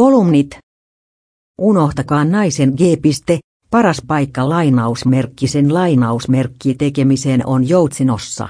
Kolumnit. Unohtakaa naisen G. Paras paikka lainausmerkkisen lainausmerkki tekemiseen on Joutsenossa.